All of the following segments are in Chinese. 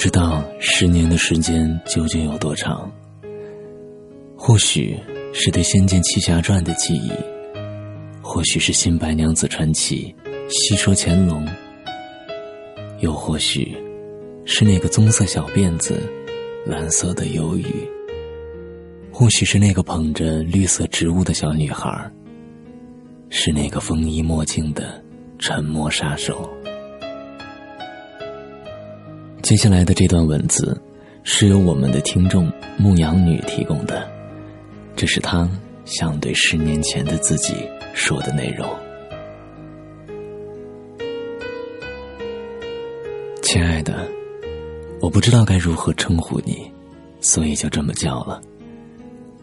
知道十年的时间究竟有多长，或许是对《仙剑奇侠传》的记忆，或许是《新白娘子传奇》戏说乾隆，又或许是那个棕色小辫子、蓝色的忧郁，或许是那个捧着绿色植物的小女孩，是那个风衣墨镜的沉默杀手。接下来的这段文字，是由我们的听众牧羊女提供的，这是她想对十年前的自己说的内容。亲爱的，我不知道该如何称呼你，所以就这么叫了。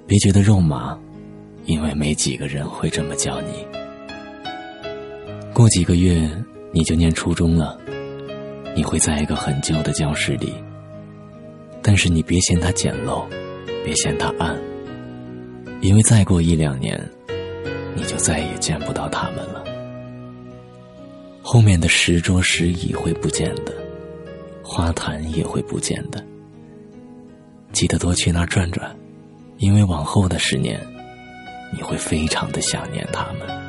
别觉得肉麻，因为没几个人会这么叫你。过几个月你就念初中了。你会在一个很旧的教室里，但是你别嫌它简陋，别嫌它暗，因为再过一两年，你就再也见不到他们了。后面的石桌石椅会不见的，花坛也会不见的。记得多去那儿转转，因为往后的十年，你会非常的想念他们。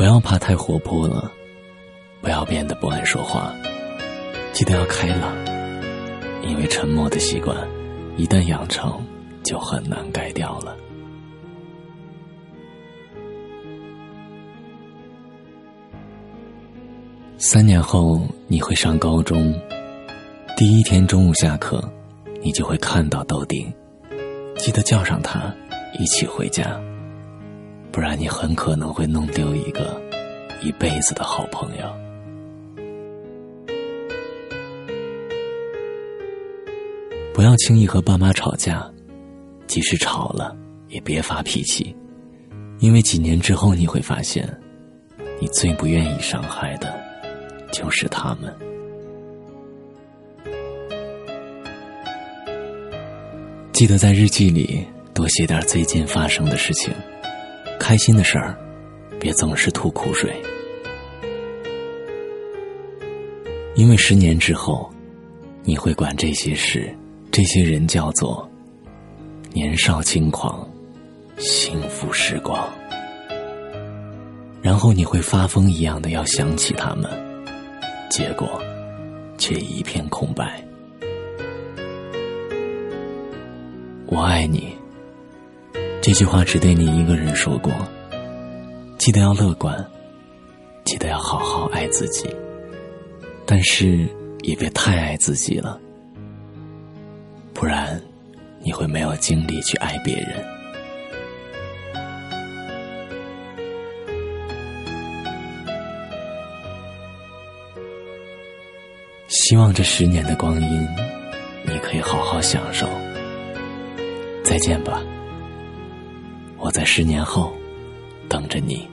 不要怕太活泼了，不要变得不爱说话，记得要开朗，因为沉默的习惯一旦养成，就很难改掉了。三年后你会上高中，第一天中午下课，你就会看到豆丁，记得叫上他一起回家。不然，你很可能会弄丢一个一辈子的好朋友。不要轻易和爸妈吵架，即使吵了，也别发脾气，因为几年之后你会发现，你最不愿意伤害的，就是他们。记得在日记里多写点最近发生的事情。开心的事儿，别总是吐苦水，因为十年之后，你会管这些事、这些人叫做年少轻狂、幸福时光，然后你会发疯一样的要想起他们，结果却一片空白。我爱你。这句话只对你一个人说过。记得要乐观，记得要好好爱自己，但是也别太爱自己了，不然你会没有精力去爱别人。希望这十年的光阴，你可以好好享受。再见吧。我在十年后等着你。